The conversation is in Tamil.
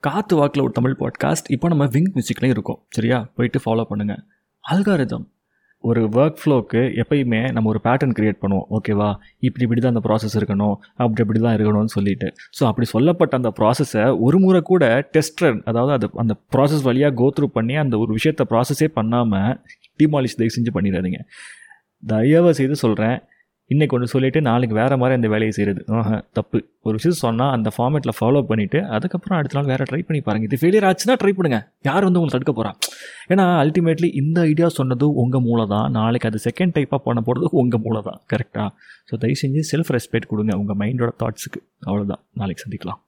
காத்து வாக்கில் ஒரு தமிழ் பாட்காஸ்ட் இப்போ நம்ம விங் மியூசிக்லேயும் இருக்கோம். சரியா? போயிட்டு ஃபாலோ பண்ணுங்கள் அல்காரிதம் ஒரு ஒர்க் ஃப்ளோக்கு எப்பயுமே நம்ம ஒரு பேட்டர்ன் க்ரியேட் பண்ணுவோம். ஓகேவா இப்படி இப்படி தான் அந்த ப்ராசஸ் இருக்கணும். அப்படி இப்படி தான் இருக்கணும்னு சொல்லிட்டு. ஸோ அப்படி சொல்லப்பட்ட அந்த ப்ராசஸை ஒரு முறை கூட டெஸ்டர் அதாவது அது அந்த ப்ராசஸ் வழியாக கோத்ரூ பண்ணி அந்த ஒரு விஷயத்தை ப்ராசஸே பண்ணாமல் டிமாலிஷ் தயவு செஞ்சு பண்ணிடாதீங்க. தயவு செய்து சொல்கிறேன் இன்றைக்கி ஒன்று சொல்லிவிட்டு நாளைக்கு வேறு மாதிரி அந்த வேலையை செய்கிறது தப்பு. ஒரு விஷயம் சொன்னால் அந்த ஃபார்மேட்டில் ஃபாலோ பண்ணிவிட்டு அதுக்கப்புறம் அடுத்த நாள் வேறு ட்ரை பண்ணி பாருங்கள் இது ஃபெயிலியர் ஆச்சுன்னா ட்ரை பண்ணுங்கள் யார் வந்து உங்களை தடுக்க போகிறா ஏன்னா அல்டிமேட்லி இந்த ஐடியா சொன்னது உங்கள் மூளை தான் நாளைக்கு அது செகண்ட் டைப்பாக பண்ண போகிறது உங்கள் மூளை தான் கரெக்டாக ஸோ தயவு செஞ்சு செல்ஃப் ரெஸ்பெக்ட் கொடுங்க உங்கள் மைண்டோட தாட்ஸுக்கு அவ்வளோதான் நாளைக்கு சந்திக்கலாம்.